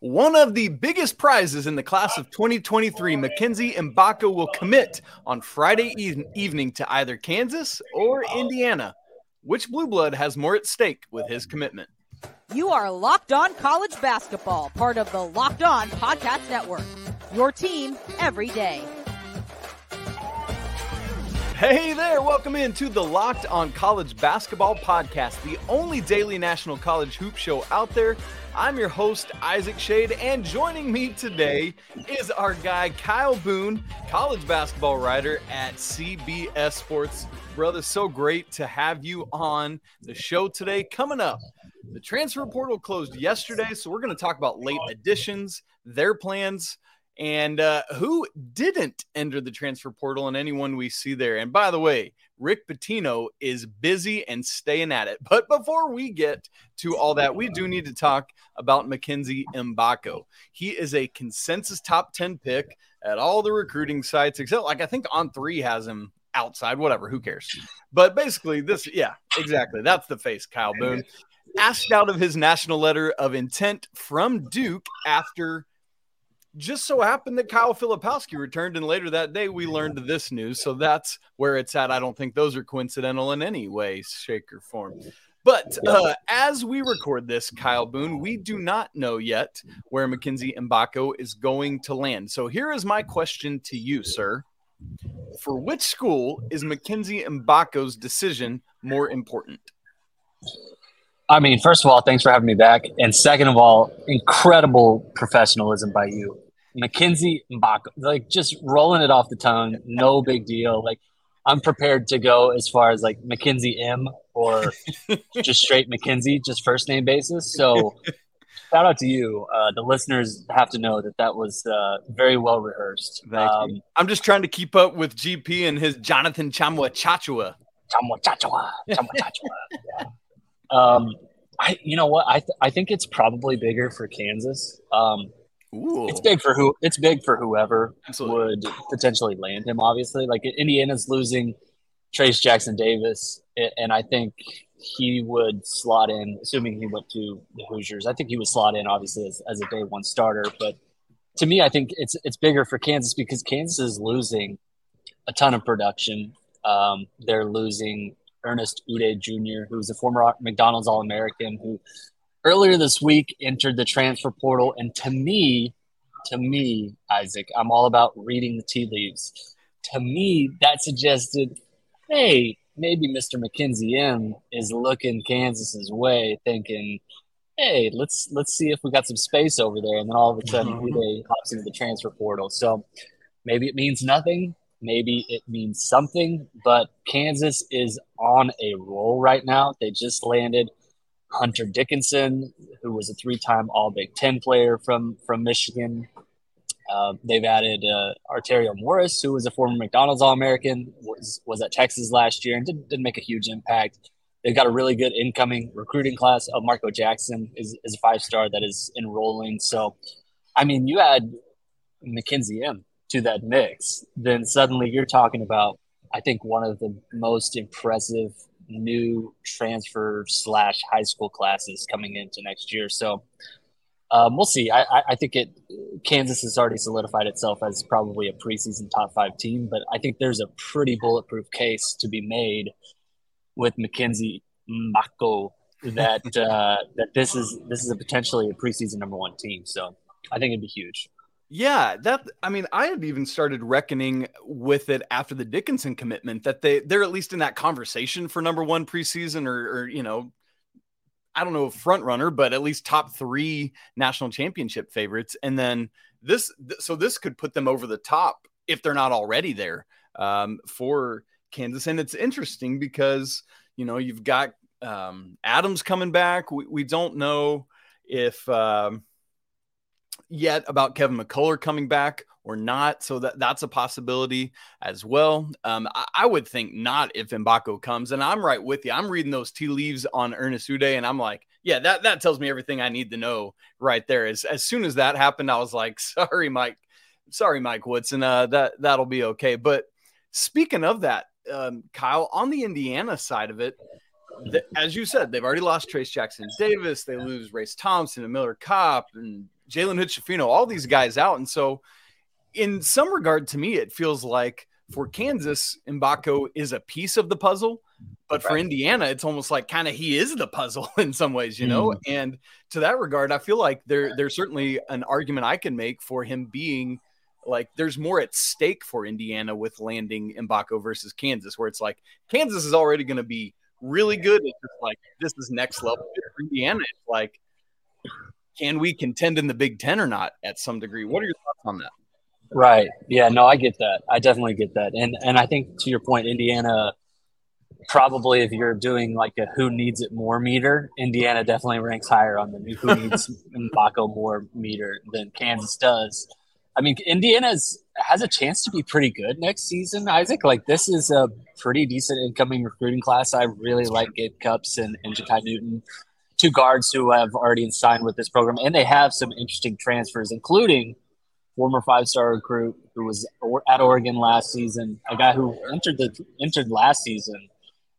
One of the biggest prizes in the class of 2023, Mackenzie Mgbako will commit on Friday evening to either Kansas or Indiana. Which blue blood has more at stake with his commitment? You are Locked On College Basketball, part of the Locked On Podcast Network. Your team every day. Hey there, welcome into the Locked On College Basketball Podcast, the only daily national college hoop show out there. I'm your host, Isaac Shade, and joining me today is our guy, Kyle Boone, college basketball writer at CBS Sports. Brother, so great to have you on the show today. Coming up, the transfer portal closed yesterday, so we're going to talk about late additions, their plans and uh, who didn't enter the transfer portal and anyone we see there. And by the way, Rick Pitino is busy and staying at it. But before we get to all that, we do need to talk about Mackenzie Mgbako. He is a consensus top 10 pick at all the recruiting sites, except like I think On3 has him outside, whatever, who cares? But basically, this, yeah, exactly. That's the face, Kyle Boone. Asked out of his national letter of intent from Duke after just so happened that Kyle Filipowski returned, and later that day we learned this news. So that's where it's at. I don't think those are coincidental in any way, shape, or form. But uh, as we record this, Kyle Boone, we do not know yet where Mackenzie Mgbako is going to land. So here is my question to you, sir. For which school is Mackenzie Mgbako's decision more important? I mean, first of all, thanks for having me back. And second of all, incredible professionalism by you. Mackenzie Mgbako, like just rolling it off the tongue, no big deal. Like I'm prepared to go as far as like Mackenzie M or just straight Mackenzie, just first name basis. So shout out to you. Uh, the listeners have to know that that was uh, very well rehearsed. Um, I'm just trying to keep up with GP and his Jonathan Tchamwa Tchatchoua. Tchamwa Tchatchoua. Tchamwa Tchatchoua. Yeah. Um, I, you know what? I, th- I think it's probably bigger for Kansas. Um, Ooh. It's big for who. It's big for whoever Absolutely. would potentially land him. Obviously, like Indiana's losing Trayce Jackson Davis, and I think he would slot in, assuming he went to the Hoosiers. I think he would slot in, obviously, as, as a day one starter. But to me, I think it's it's bigger for Kansas because Kansas is losing a ton of production. Um, they're losing Ernest Udeh Jr., who's a former McDonald's All American, who earlier this week entered the transfer portal. And to me, to me, Isaac, I'm all about reading the tea leaves. To me, that suggested, hey, maybe Mr. Mackenzie M is looking Kansas's way, thinking, hey, let's let's see if we got some space over there. And then all of a sudden, mm-hmm. Udeh hops into the transfer portal. So maybe it means nothing. Maybe it means something, but Kansas is on a roll right now. They just landed Hunter Dickinson, who was a three-time All Big Ten player from from Michigan. Uh, they've added uh, Arterio Morris, who was a former McDonald's All-American, was was at Texas last year and didn't, didn't make a huge impact. They've got a really good incoming recruiting class. Elmarko Jackson is, is a five-star that is enrolling. So, I mean, you had Mackenzie M to that mix, then suddenly you're talking about, I think, one of the most impressive new transfer slash high school classes coming into next year. So um, we'll see. I, I, think it Kansas has already solidified itself as probably a preseason top five team, but I think there's a pretty bulletproof case to be made with Mackenzie Mako that uh, that this is this is a potentially a preseason number one team. So I think it'd be huge. Yeah, that I mean, I had even started reckoning with it after the Dickinson commitment that they they're at least in that conversation for number one preseason or, or you know, I don't know front runner, but at least top three national championship favorites. And then this, so this could put them over the top if they're not already there um, for Kansas. And it's interesting because you know you've got um, Adams coming back. We, we don't know if. Um, yet about Kevin McCullar coming back or not. So that, that's a possibility as well. Um, I, I, would think not if Mgbako comes. And I'm right with you. I'm reading those tea leaves on Ernest Udeh, and I'm like, yeah, that, that tells me everything I need to know right there. As, as soon as that happened, I was like, sorry, Mike. Sorry, Mike Woodson. Uh, that, that'll be okay. But speaking of that, um, Kyle, on the Indiana side of it, as you said, they've already lost Trayce Jackson Davis. They lose Race Thompson and Miller Kopp and Jalen Hood all these guys out. And so, in some regard, to me, it feels like for Kansas, Mgbako is a piece of the puzzle. But for Indiana, it's almost like kind of he is the puzzle in some ways, you know. Mm. And to that regard, I feel like there there's certainly an argument I can make for him being like there's more at stake for Indiana with landing Mgbako versus Kansas, where it's like Kansas is already going to be really good. It's just like this is next level. For Indiana, it's like can we contend in the Big Ten or not at some degree? What are your thoughts on that? Right. Yeah. No, I get that. I definitely get that. And and I think to your point, Indiana probably if you're doing like a who needs it more meter, Indiana definitely ranks higher on the who needs Mgbako more meter than Kansas does. I mean, Indiana's has a chance to be pretty good next season, Isaac. Like this is a pretty decent incoming recruiting class. I really like Gabe Cupps and, and Jakai Newton, two guards who have already signed with this program, and they have some interesting transfers, including former five-star recruit who was at Oregon last season, a guy who entered the entered last season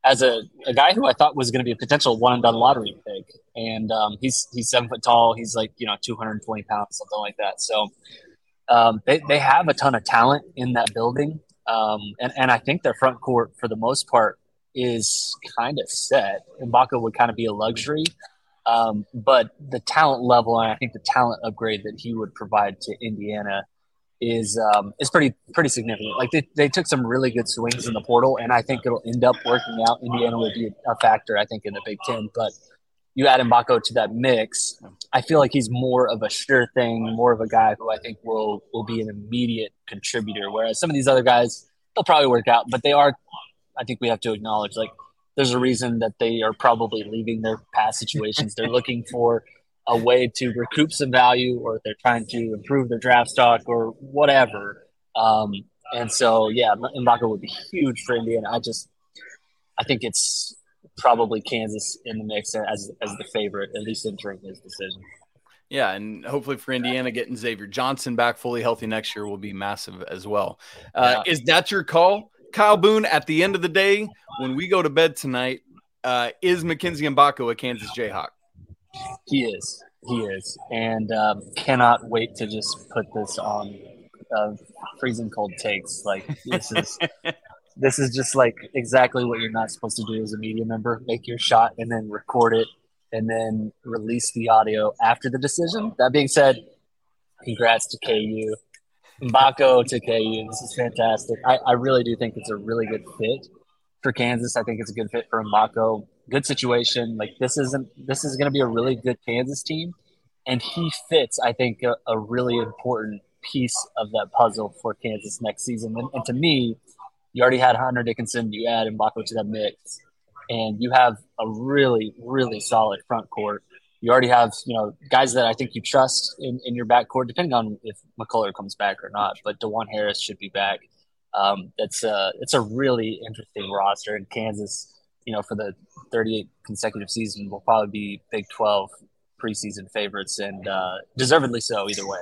as a, a guy who I thought was going to be a potential one and done lottery pick, and um, he's he's seven foot tall. He's like you know 220 pounds, something like that. So um, they, they have a ton of talent in that building. Um, and, and I think their front court, for the most part, is kind of set. Mgbako would kind of be a luxury. Um, but the talent level, and I think the talent upgrade that he would provide to Indiana is um, is pretty pretty significant. Like they, they took some really good swings in the portal, and I think it'll end up working out. Indiana would be a factor, I think, in the Big Ten. But you add Mgbako to that mix, I feel like he's more of a sure thing, more of a guy who I think will will be an immediate contributor. Whereas some of these other guys, they'll probably work out, but they are. I think we have to acknowledge like there's a reason that they are probably leaving their past situations. they're looking for a way to recoup some value, or they're trying to improve their draft stock, or whatever. Um, and so, yeah, Mgbako would be huge for Indiana. I just, I think it's probably Kansas in the mix as as the favorite, at least entering his decision. Yeah, and hopefully for Indiana, getting Xavier Johnson back fully healthy next year will be massive as well. Uh, yeah. Is that your call, Kyle Boone? At the end of the day, when we go to bed tonight, uh, is Mackenzie Mgbako a Kansas Jayhawk? He is. He is, and um, cannot wait to just put this on uh, freezing cold takes. Like this is this is just like exactly what you're not supposed to do as a media member. Make your shot and then record it and then release the audio after the decision. That being said congrats to ku Mgbako to ku this is fantastic. I, I really do think it's a really good fit for kansas. I think it's a good fit for Mgbako good situation. Like this isn't this is going to be a really good kansas team. And he fits i think a, a really important piece of that puzzle for kansas next season. And, and to me you already had Hunter Dickinson. You add Mgbako to that mix, and you have a really, really solid front court. You already have, you know, guys that I think you trust in, in your backcourt, depending on if McCullar comes back or not. But Dajuan Harris should be back. Um, it's a it's a really interesting roster in Kansas. You know, for the 38 consecutive season, will probably be Big 12 preseason favorites, and uh, deservedly so either way.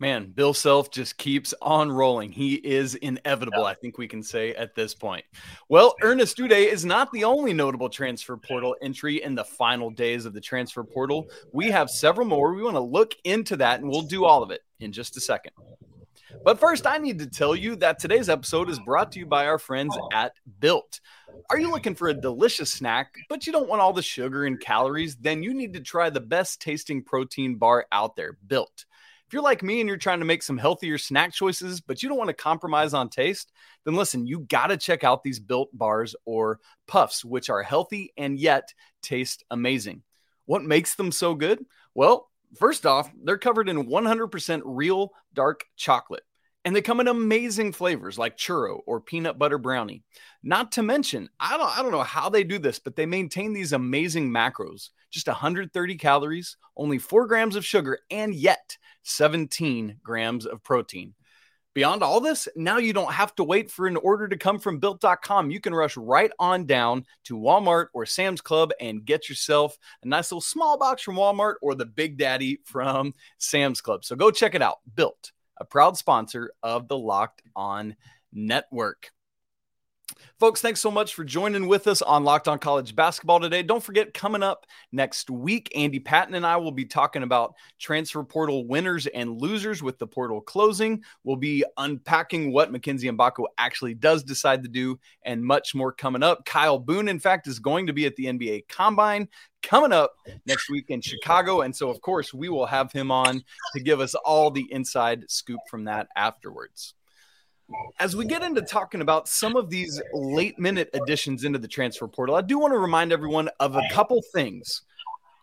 Man, Bill Self just keeps on rolling. He is inevitable, yeah. I think we can say at this point. Well, Ernest Udeh is not the only notable transfer portal entry in the final days of the transfer portal. We have several more. We want to look into that, and we'll do all of it in just a second. But first, I need to tell you that today's episode is brought to you by our friends at Built. Are you looking for a delicious snack, but you don't want all the sugar and calories? Then you need to try the best tasting protein bar out there, Built. If you're like me and you're trying to make some healthier snack choices, but you don't want to compromise on taste, then listen, you got to check out these built bars or puffs, which are healthy and yet taste amazing. What makes them so good? Well, first off, they're covered in 100% real dark chocolate. And they come in amazing flavors like churro or peanut butter brownie. Not to mention, I don't, I don't know how they do this, but they maintain these amazing macros just 130 calories, only four grams of sugar, and yet 17 grams of protein. Beyond all this, now you don't have to wait for an order to come from built.com. You can rush right on down to Walmart or Sam's Club and get yourself a nice little small box from Walmart or the Big Daddy from Sam's Club. So go check it out. Built, a proud sponsor of the Locked On Network. Folks, thanks so much for joining with us on Locked On College Basketball today. Don't forget, coming up next week, Andy Patton and I will be talking about transfer portal winners and losers with the portal closing. We'll be unpacking what Mackenzie Mgbako actually does decide to do and much more coming up. Kyle Boone, in fact, is going to be at the NBA Combine coming up next week in Chicago. And so, of course, we will have him on to give us all the inside scoop from that afterwards as we get into talking about some of these late minute additions into the transfer portal, I do want to remind everyone of a couple things.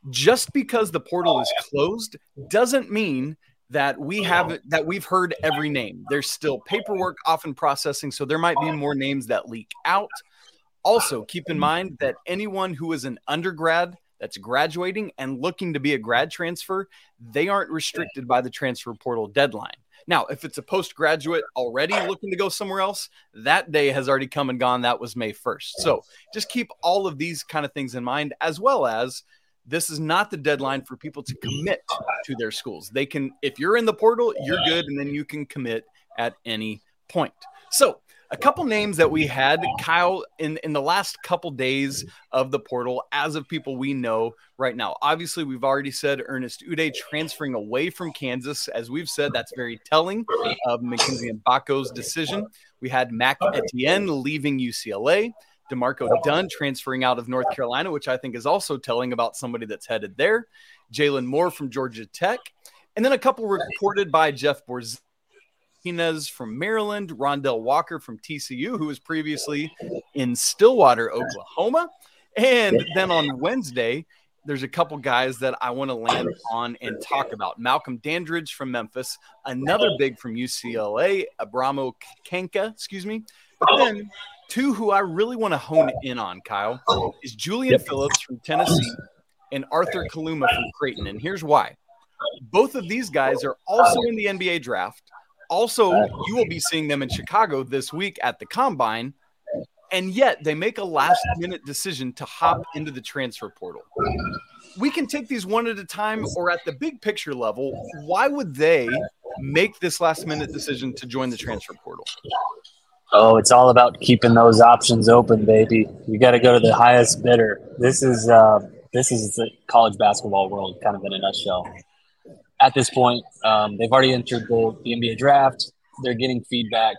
Just because the portal is closed doesn't mean that we have that we've heard every name. There's still paperwork often processing, so there might be more names that leak out. Also, keep in mind that anyone who is an undergrad that's graduating and looking to be a grad transfer, they aren't restricted by the transfer portal deadline. Now, if it's a postgraduate already looking to go somewhere else, that day has already come and gone. That was May 1st. So just keep all of these kind of things in mind, as well as this is not the deadline for people to commit to their schools. They can, if you're in the portal, you're good, and then you can commit at any point. So a couple names that we had kyle in in the last couple days of the portal as of people we know right now obviously we've already said ernest udeh transferring away from kansas as we've said that's very telling of mackenzie Mgbako's decision we had mac etienne leaving ucla DeMarco Dunn transferring out of North Carolina, which I think is also telling about somebody that's headed there. Jalen Moore from Georgia Tech. And then a couple reported by Jeff Borz Martinez from Maryland, Rondell Walker from TCU, who was previously in Stillwater, Oklahoma. And then on Wednesday, there's a couple guys that I want to land on and talk about. Malcolm Dandridge from Memphis, another big from UCLA, Abramo Canka, excuse me. But then two who I really want to hone in on, Kyle, is Julian yep. Phillips from Tennessee and Arthur Kaluma from Creighton. And here's why. Both of these guys are also in the NBA draft. Also, you will be seeing them in Chicago this week at the combine. And yet they make a last minute decision to hop into the transfer portal. We can take these one at a time or at the big picture level. Why would they make this last minute decision to join the transfer portal? Oh, it's all about keeping those options open, baby. You got to go to the highest bidder. This is uh, this is the college basketball world, kind of in a nutshell at this point, um, they've already entered the, the NBA draft. They're getting feedback,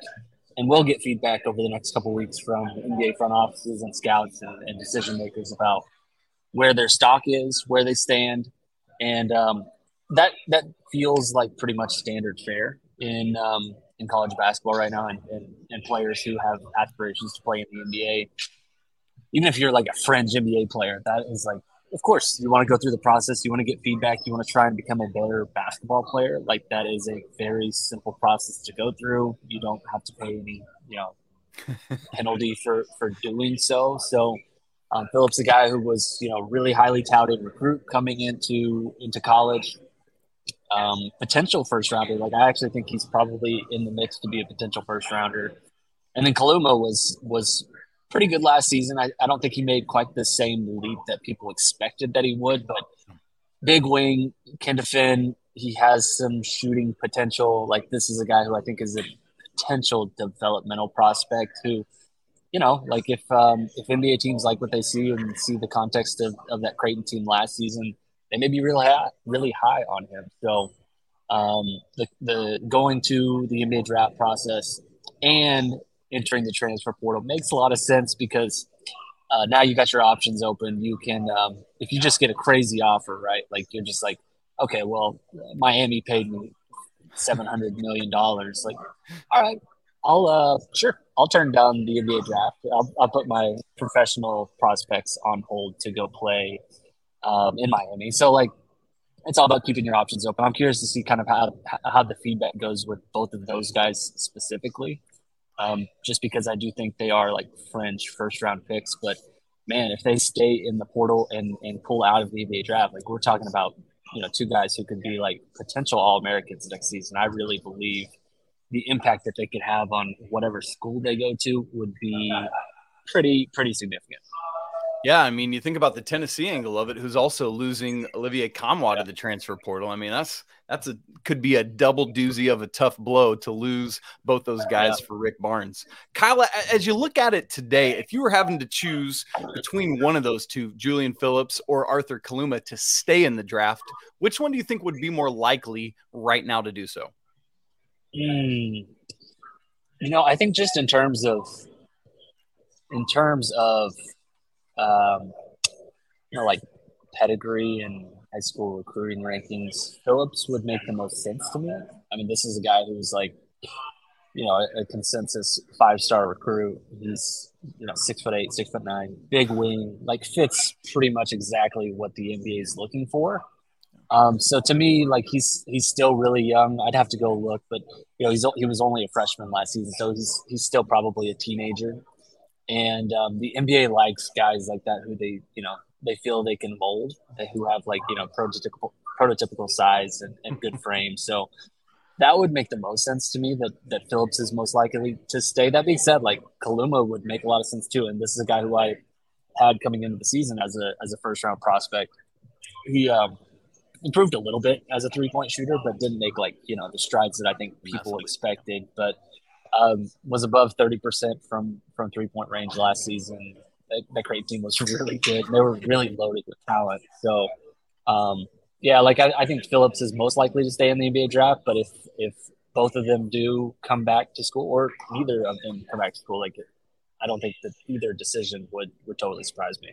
and we'll get feedback over the next couple weeks from NBA front offices and scouts and, and, decision makers about where their stock is, where they stand, and um, that that feels like pretty much standard fare in um, in college basketball right now, and, and, and players who have aspirations to play in the NBA. Even if you're like a fringe NBA player, that is like of course, you want to go through the process. You want to get feedback. You want to try and become a better basketball player. Like that is a very simple process to go through. You don't have to pay any, you know, penalty for for doing so. So, um, Phillips, a guy who was, you know, really highly touted recruit coming into into college, um, potential first rounder. Like I actually think he's probably in the mix to be a potential first rounder. And then Kaluma was was pretty good last season. I, I don't think he made quite the same leap that people expected that he would, but big wing can defend. He has some shooting potential. Like this is a guy who I think is a potential developmental prospect who, you know, like if um, if NBA teams like what they see and see the context of, of that Creighton team last season, they may be really high, really high on him. So um, the the going to the NBA draft process and entering the transfer portal makes a lot of sense because uh, now you got your options open. You can, um, if you just get a crazy offer, right? Like you're just like, okay, well, Miami paid me seven hundred million dollars. Like, all right, I'll uh, sure, I'll turn down the NBA draft. I'll, I'll put my professional prospects on hold to go play um, in Miami. So like, it's all about keeping your options open. I'm curious to see kind of how how the feedback goes with both of those guys specifically um, just because I do think they are like fringe first round picks. But man, if they stay in the portal and, and pull out of the NBA draft, like we're talking about, you know, two guys who could be like potential All Americans next season. I really believe the impact that they could have on whatever school they go to would be pretty pretty significant. Yeah, I mean, you think about the Tennessee angle of it, who's also losing Olivier Nkamhoua to the transfer portal. I mean, that's that's a could be a double doozy of a tough blow to lose both those guys yeah. for Rick Barnes. Kyle, as you look at it today, if you were having to choose between one of those two, Julian Phillips or Arthur Kaluma, to stay in the draft, which one do you think would be more likely right now to do so? Mm. You know, I think just in terms of in terms of um, you know, like pedigree and high school recruiting rankings, Phillips would make the most sense to me. I mean, this is a guy who's like, you know, a, a consensus five star recruit. He's you know six foot eight, six foot nine, big wing, like fits pretty much exactly what the NBA is looking for. Um, so to me, like he's he's still really young. I'd have to go look, but you know he's he was only a freshman last season, so he's he's still probably a teenager. And um, the NBA likes guys like that who they, you know, they feel they can mold, who have like, you know, prototypical prototypical size and, and good frame. So that would make the most sense to me that, that Phillips is most likely to stay. That being said, like Kaluma would make a lot of sense too. And this is a guy who I had coming into the season as a, as a first round prospect. He um, improved a little bit as a three point shooter, but didn't make like, you know, the strides that I think people expected. But um, was above 30% from, from three point range last season. That, that great team was really good. They were really loaded with talent. So, um, yeah, like I, I think Phillips is most likely to stay in the NBA draft, but if, if both of them do come back to school or neither of them come back to school, like I don't think that either decision would, would totally surprise me.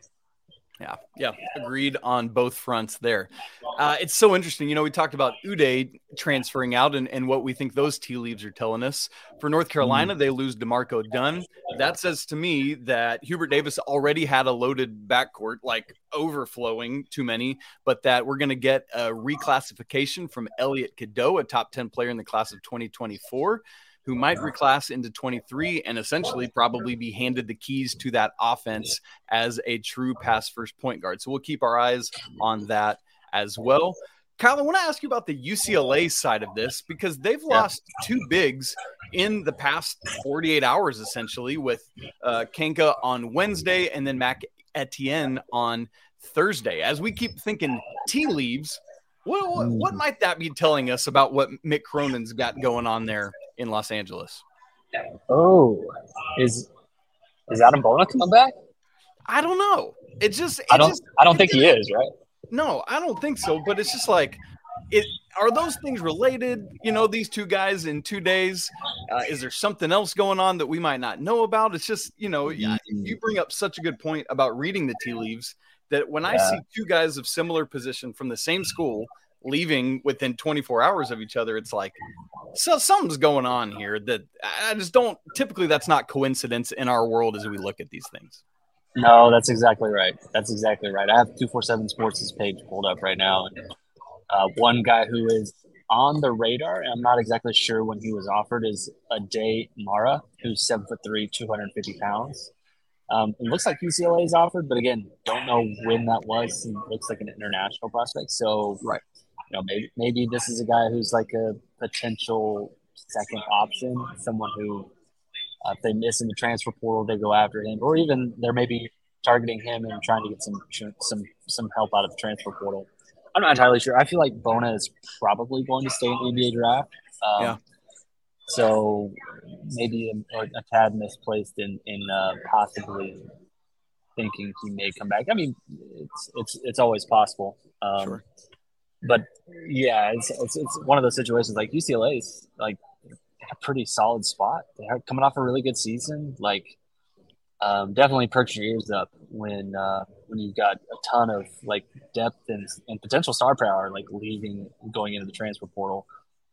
Yeah, yeah, agreed on both fronts there. Uh, it's so interesting. You know, we talked about Udeh transferring out and, and what we think those tea leaves are telling us. For North Carolina, mm. they lose DeMarco Dunn. That says to me that Hubert Davis already had a loaded backcourt, like overflowing too many, but that we're going to get a reclassification from Elliot Cadeau, a top 10 player in the class of 2024 who might reclass into 23 and essentially probably be handed the keys to that offense as a true pass first point guard. So we'll keep our eyes on that as well. Kyle, I want to ask you about the UCLA side of this because they've lost two bigs in the past 48 hours, essentially, with uh, Canka on Wednesday and then Mac Etienne on Thursday. As we keep thinking tea leaves, what, what, what, mm. might that be telling us about what Mick Cronin's got going on there in Los Angeles. Oh, is is Adem Bona coming back? I don't know. It just it I don't just, I don't think he is, right? No, I don't think so. But it's just like it are those things related? You know, these two guys in two days. Uh, is there something else going on that we might not know about? It's just you know, mm-hmm. you bring up such a good point about reading the tea leaves that when yeah. I see two guys of similar position from the same school leaving within 24 hours of each other it's like so something's going on here that i just don't typically that's not coincidence in our world as we look at these things no that's exactly right that's exactly right i have 247 sports' page pulled up right now and uh, one guy who is on the radar and i'm not exactly sure when he was offered is Aday Mara who's seven foot three 250 pounds um, it looks like UCLA is offered, but again, don't know when that was. It looks like an international prospect. So, right you know, maybe maybe this is a guy who's like a potential second option, someone who, uh, if they miss in the transfer portal, they go after him, or even they're maybe targeting him and trying to get some some some help out of the transfer portal. I'm not entirely sure. I feel like Bona is probably going to stay in the NBA draft. Um, yeah. So maybe a, a, tad misplaced in in uh, possibly thinking he may come back. I mean, it's it's it's always possible. Um, sure but yeah, it's, it's, it's one of those situations like UCLA's like a pretty solid spot. They're coming off a really good season. Like, um, definitely perks your ears up when uh, when you've got a ton of like depth and, and potential star power like leaving going into the transfer portal.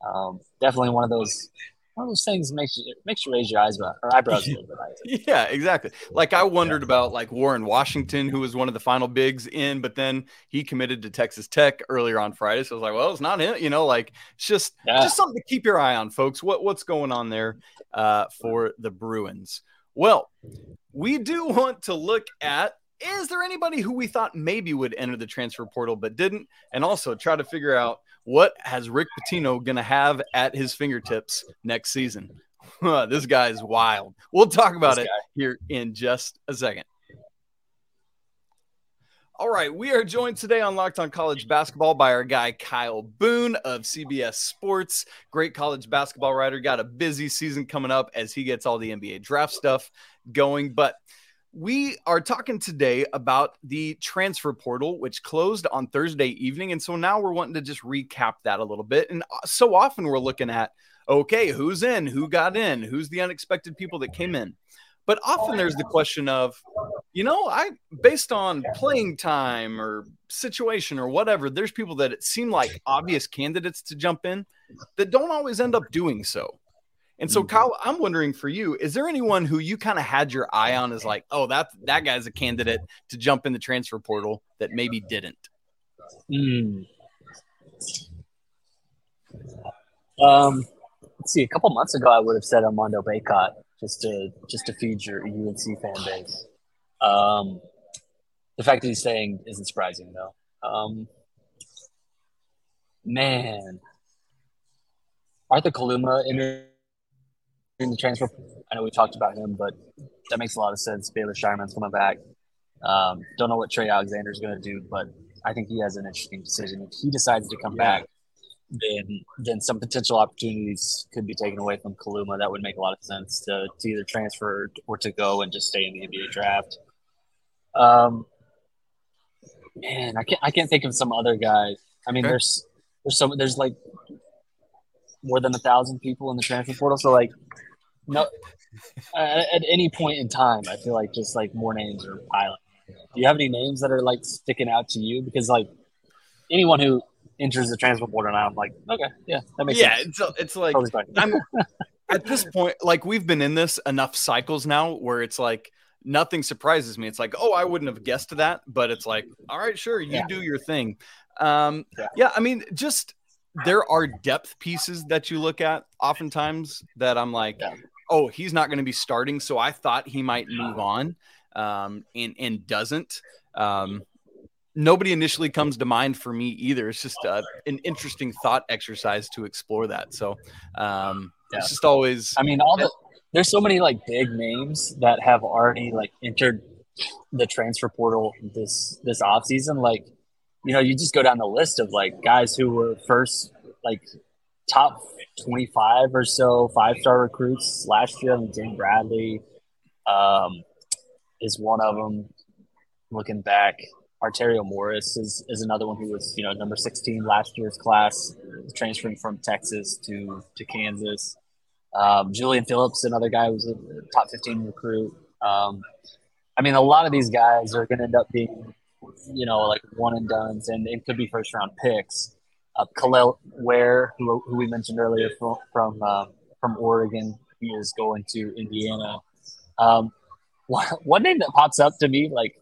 Um, definitely one of those one of those things makes you makes you raise your eyes about or eyebrows a little bit. yeah, exactly. Like I wondered yeah. about like Warren Washington, who was one of the final bigs in, but then he committed to Texas Tech earlier on Friday. So I was like, well, it's not him. You know, like it's just yeah. just something to keep your eye on, folks. What what's going on there uh, for the Bruins? Well, we do want to look at is there anybody who we thought maybe would enter the transfer portal but didn't, and also try to figure out what has Rick Pitino going to have at his fingertips next season? this guy is wild. We'll talk about this it guy. here in just a second. All right, we are joined today on Locked On College Basketball by our guy Kyle Boone of CBS Sports. Great college basketball writer. Got a busy season coming up as he gets all the NBA draft stuff going. But we are talking today about the transfer portal, which closed on Thursday evening. And so now we're wanting to just recap that a little bit. And uh, so often we're looking at, okay, who's in, who got in, who's the unexpected people that came in. But often there's the question of, you know, I based on playing time or situation or whatever, there's people that it seem like obvious candidates to jump in that don't always end up doing so. And so, mm-hmm. Kyle, I'm wondering for you, is there anyone who you kind of had your eye on as like, oh, that that guy's a candidate to jump in the transfer portal that maybe didn't? Mm. Um, let's see. A couple months ago, I would have said Armando Bacot just to just to feed your UNC fan base. Um, the fact that he's saying isn't surprising though. Um, man, Arthur Kaluma in, in the transfer. I know we talked about him, but that makes a lot of sense. Baylor Scheierman's coming back. Um, don't know what Trey Alexander is going to do, but I think he has an interesting decision. If he decides to come yeah. back, then then some potential opportunities could be taken away from Kaluma. That would make a lot of sense to, to either transfer or to go and just stay in the NBA draft. Um, man, I can't I can't think of some other guys. I mean, okay. there's there's some there's like more than a thousand people in the transfer portal, so like no. at, at any point in time, I feel like just like more names are piling. Do you have any names that are like sticking out to you? Because like anyone who enters the transfer portal, and I'm like, okay, yeah, that makes yeah, sense. it's it's like I'm at this point, like we've been in this enough cycles now where it's like nothing surprises me. It's like, oh, I wouldn't have guessed that, but it's like, all right, sure, you yeah. do your thing. Um, yeah. yeah, I mean, just there are depth pieces that you look at oftentimes that I'm like, yeah. Oh, he's not going to be starting, so I thought he might move on, um, and and doesn't. Um, nobody initially comes to mind for me either. It's just uh, an interesting thought exercise to explore that. So um, yeah. it's just always. I mean, all the there's so many like big names that have already like entered the transfer portal this this off season. Like, you know, you just go down the list of like guys who were first like top 25 or so five star recruits last year. I mean, Jane Bradley um, is one of them. Looking back, Arterio Morris is, is another one who was, you know, number 16 last year's class, transferring from Texas to, to Kansas. Um, Julian Phillips, another guy who was a top 15 recruit. Um, I mean, a lot of these guys are going to end up being, you know, like one and duns, and it could be first round picks. Uh, Kel'el Ware, who, who we mentioned earlier from from, uh, from Oregon, he is going to Indiana. Um, one, one name that pops up to me, like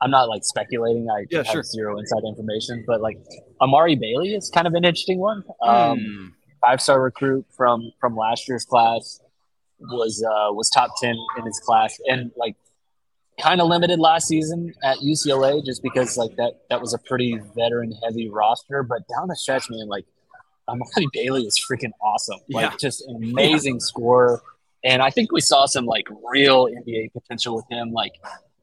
I'm not like speculating. I yeah, have sure. zero inside information, but like Amari Bailey is kind of an interesting one. Um, mm. Five star recruit from from last year's class was uh, was top ten in his class, and like kind of limited last season at UCLA just because like that that was a pretty veteran heavy roster. But down the stretch, man, like Amari Bailey is freaking awesome. Like yeah. just an amazing scorer. And I think we saw some like real NBA potential with him. Like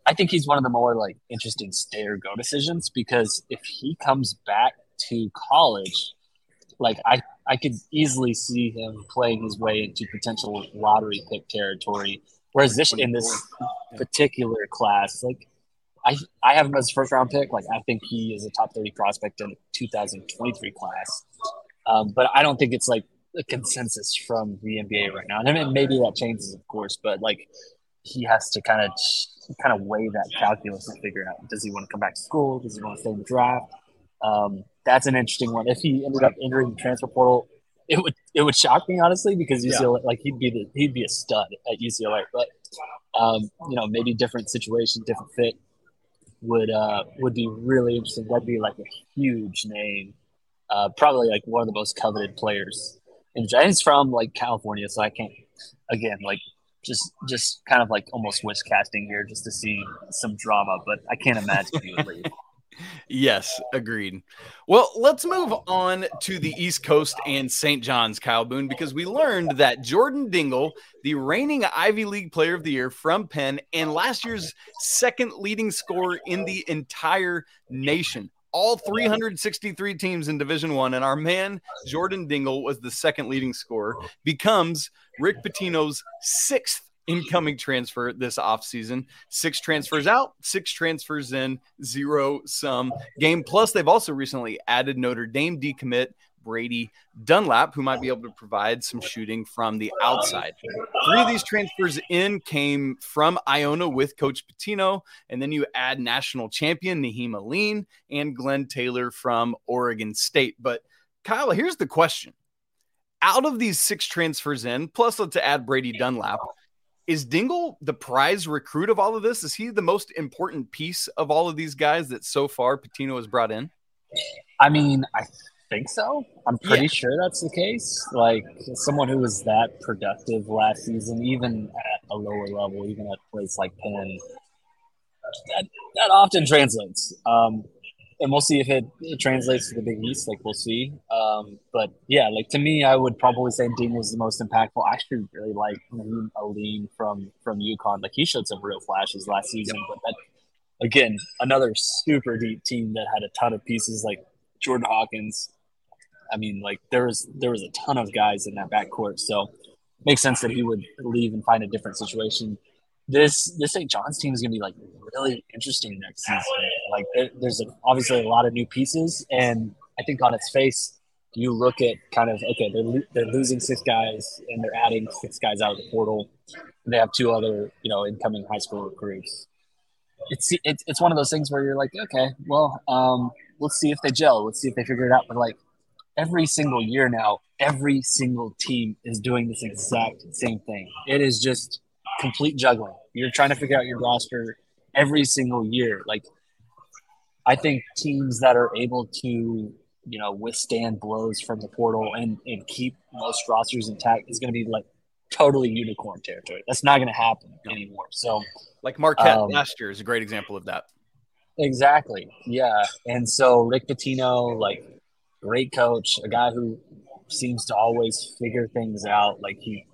I think he's one of the more like interesting stay or go decisions because if he comes back to college, like I I could easily see him playing his way into potential lottery pick territory. Whereas this in this particular class, like I I have him as a first round pick. Like I think he is a top thirty prospect in the 2023 class. Um, but I don't think it's like a consensus from the NBA right now. And I mean, maybe that changes, of course. But like he has to kind of kind of weigh that calculus and figure out does he want to come back to school? Does he want to stay in the draft? Um, that's an interesting one. If he ended up entering the transfer portal, it would it would shock me honestly because UCLA yeah. like he'd be the he'd be a stud at UCLA, but um, you know maybe different situation, different fit would uh, would be really interesting. That'd be like a huge name, uh, probably like one of the most coveted players. And he's from like California, so I can't again like just just kind of like almost wish casting here just to see some drama, but I can't imagine he would leave. Yes, agreed. Well, let's move on to the East Coast and St. John's, Kyle Boone, because we learned that Jordan Dingle, the reigning Ivy League Player of the Year from Penn, and last year's second leading scorer in the entire nation, all 363 teams in Division One, and our man Jordan Dingle was the second leading scorer, becomes Rick Pitino's sixth incoming transfer this offseason. Six transfers out, six transfers in, zero sum game. Plus, they've also recently added Notre Dame decommit Brady Dunlap, who might be able to provide some shooting from the outside. Three of these transfers in came from Iona with Coach Pitino, and then you add national champion Nahiem Alleyne and Glenn Taylor from Oregon State. But Kyle, here's the question. Out of these six transfers in, plus let's add Brady Dunlap, is Dingle the prize recruit of all of this? Is he the most important piece of all of these guys that so far Pitino has brought in? I mean, I think so. I'm pretty yeah. sure that's the case. Like someone who was that productive last season, even at a lower level, even at a place like Penn, that, that often translates. Um, and we'll see if it, it, translates to the Big East. Like we'll see. Um, but yeah, like to me, I would probably say Dean was the most impactful. I actually really like Alleyne from from UConn. Like he showed some real flashes last season. But that again, another super deep team that had a ton of pieces like Jordan Hawkins. I mean, like there was there was a ton of guys in that backcourt. So makes sense that he would leave and find a different situation this this St. John's team is going to be like really interesting next season. Like there, there's a, obviously a lot of new pieces, and I think on its face, you look at kind of okay, they're they're losing six guys and they're adding six guys out of the portal. they have two other you know incoming high school recruits. It's it's it's one of those things where you're like, okay, well, um, let's see if they gel. Let's see if they figure it out. But like every single year now, every single team is doing this exact same thing. It is just complete juggling. You're trying to figure out your roster every single year. Like, I think teams that are able to, you know, withstand blows from the portal and, and keep most rosters intact is going to be like totally unicorn territory. That's not going to happen anymore. So, like Marquette um, last year is a great example of that. Exactly. Yeah. And so Rick Pitino, like, great coach, a guy who seems to always figure things out. Like he,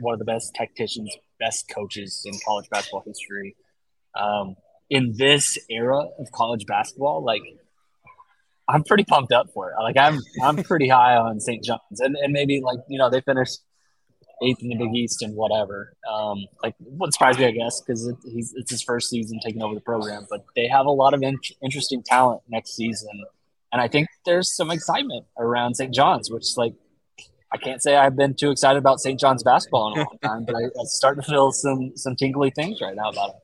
one of the best tacticians, best coaches in college basketball history. Um, in this era of college basketball, like I'm pretty pumped up for it. Like I'm, I'm pretty high on St. John's, and, and maybe like you know they finished eighth in the Big East and whatever. Um, like what surprised me, I guess, because it, it's his first season taking over the program. But they have a lot of in- interesting talent next season, and I think there's some excitement around St. John's, which like I can't say I've been too excited about St. John's basketball in a long time, but I, I start to feel some some tingly things right now about it.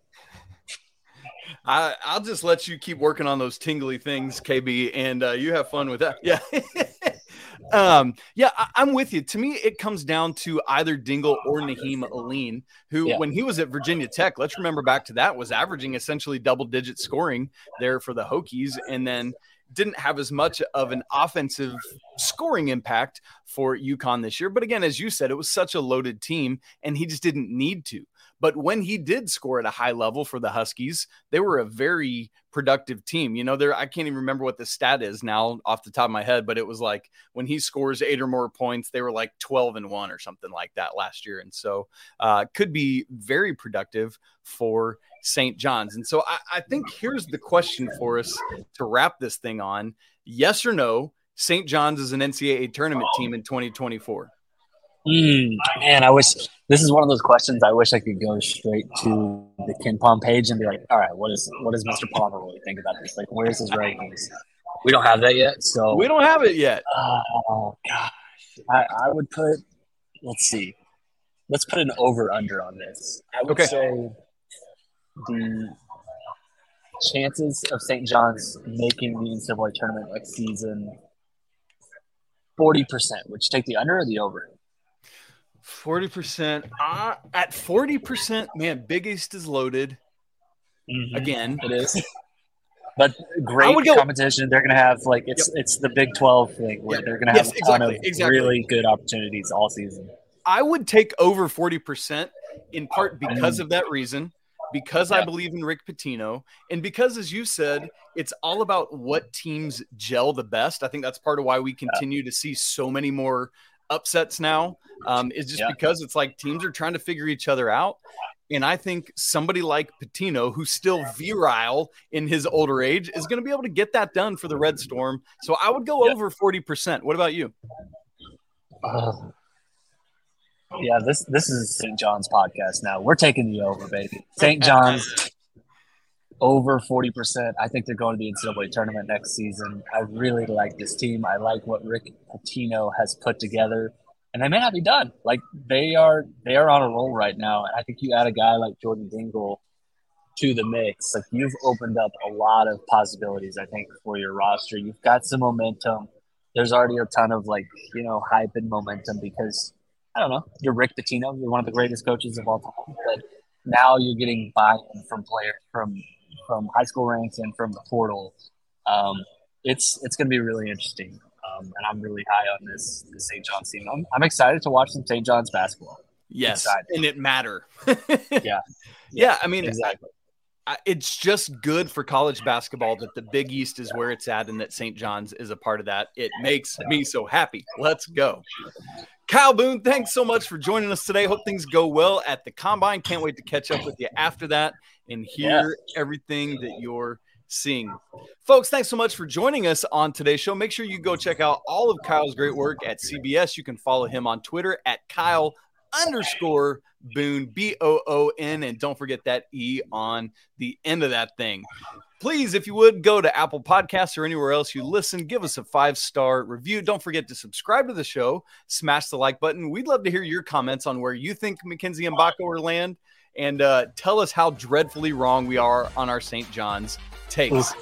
I, I'll just let you keep working on those tingly things, KB, and uh, you have fun with that. Yeah. um, yeah, I, am with you. To me, it comes down to either Dingle or Nahiem Alleyne, who, yeah. when he was at Virginia Tech, let's remember back to that, was averaging essentially double digit scoring there for the Hokies. And then didn't have as much of an offensive scoring impact for UConn this year. But again, as you said, it was such a loaded team and he just didn't need to. But when he did score at a high level for the Huskies, they were a very productive team. You know, there I can't even remember what the stat is now off the top of my head, but it was like when he scores eight or more points, they were like 12 and one or something like that last year. And so uh, could be very productive for St. John's. And so I, I think here's the question for us to wrap this thing on yes or no, St. John's is an NCAA tournament team in 2024. Mm, man, I wish this is one of those questions. I wish I could go straight to the KenPom page and be like, "All right, what is what does Mr. Palmer really think about this? Like, where's his rankings?" We don't have that yet, so we don't have it yet. Oh gosh, I, I would put. Let's see. Let's put an over under on this. I would okay. say the chances of St. John's making the NCAA tournament next season 40%. Would you take the under or the over? 40%. Uh, at 40%, man, Big East is loaded. Mm-hmm. Again, it is. but great go, competition. They're going to have like it's yep. it's the Big 12 thing where yep. they're going to have yes, a ton exactly, of exactly. really good opportunities all season. I would take over 40% in part because mm. of that reason because I believe in Rick Pitino, and because, as you said, it's all about what teams gel the best. I think that's part of why we continue to see so many more upsets now. Um, is just because it's like teams are trying to figure each other out. And I think somebody like Pitino, who's still virile in his older age, is going to be able to get that done for the Red Storm. So I would go over 40%. What about you? Uh, yeah, this this is St. John's podcast now. We're taking the over, baby. St. John's over 40%. I think they're going to be in the NCAA tournament next season. I really like this team. I like what Rick Pitino has put together and they may not be done. Like they are, they are on a roll right now. And I think you add a guy like Jordan Dingle to the mix, like you've opened up a lot of possibilities. I think for your roster, you've got some momentum. There's already a ton of like you know hype and momentum because I don't know. You're Rick Pitino. You're one of the greatest coaches of all time. But now you're getting buy-in from players from from high school ranks and from the portal. Um, it's it's going to be really interesting. Um, and I'm really high on this, this St. John's team. I'm, I'm excited to watch some St. John's basketball. Yes, excited. and it matter. yeah. yeah, I mean, exactly. It's just good for college basketball that the Big East is where it's at, and that St. John's is a part of that. It makes me so happy. Let's go. Kyle Boone, thanks so much for joining us today. Hope things go well at the combine. Can't wait to catch up with you after that and hear yeah. everything that you're seeing. Folks, thanks so much for joining us on today's show. Make sure you go check out all of Kyle's great work at CBS. You can follow him on Twitter at Kyle underscore Boone, B O O N. And don't forget that E on the end of that thing. Please, if you would, go to Apple Podcasts or anywhere else you listen, give us a five star review. Don't forget to subscribe to the show, smash the like button. We'd love to hear your comments on where you think Mackenzie Mgbako will land and uh, tell us how dreadfully wrong we are on our St. John's takes.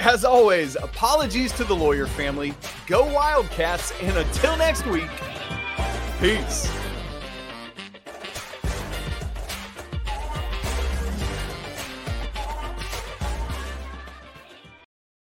As always, apologies to the lawyer family. Go Wildcats, and until next week, peace.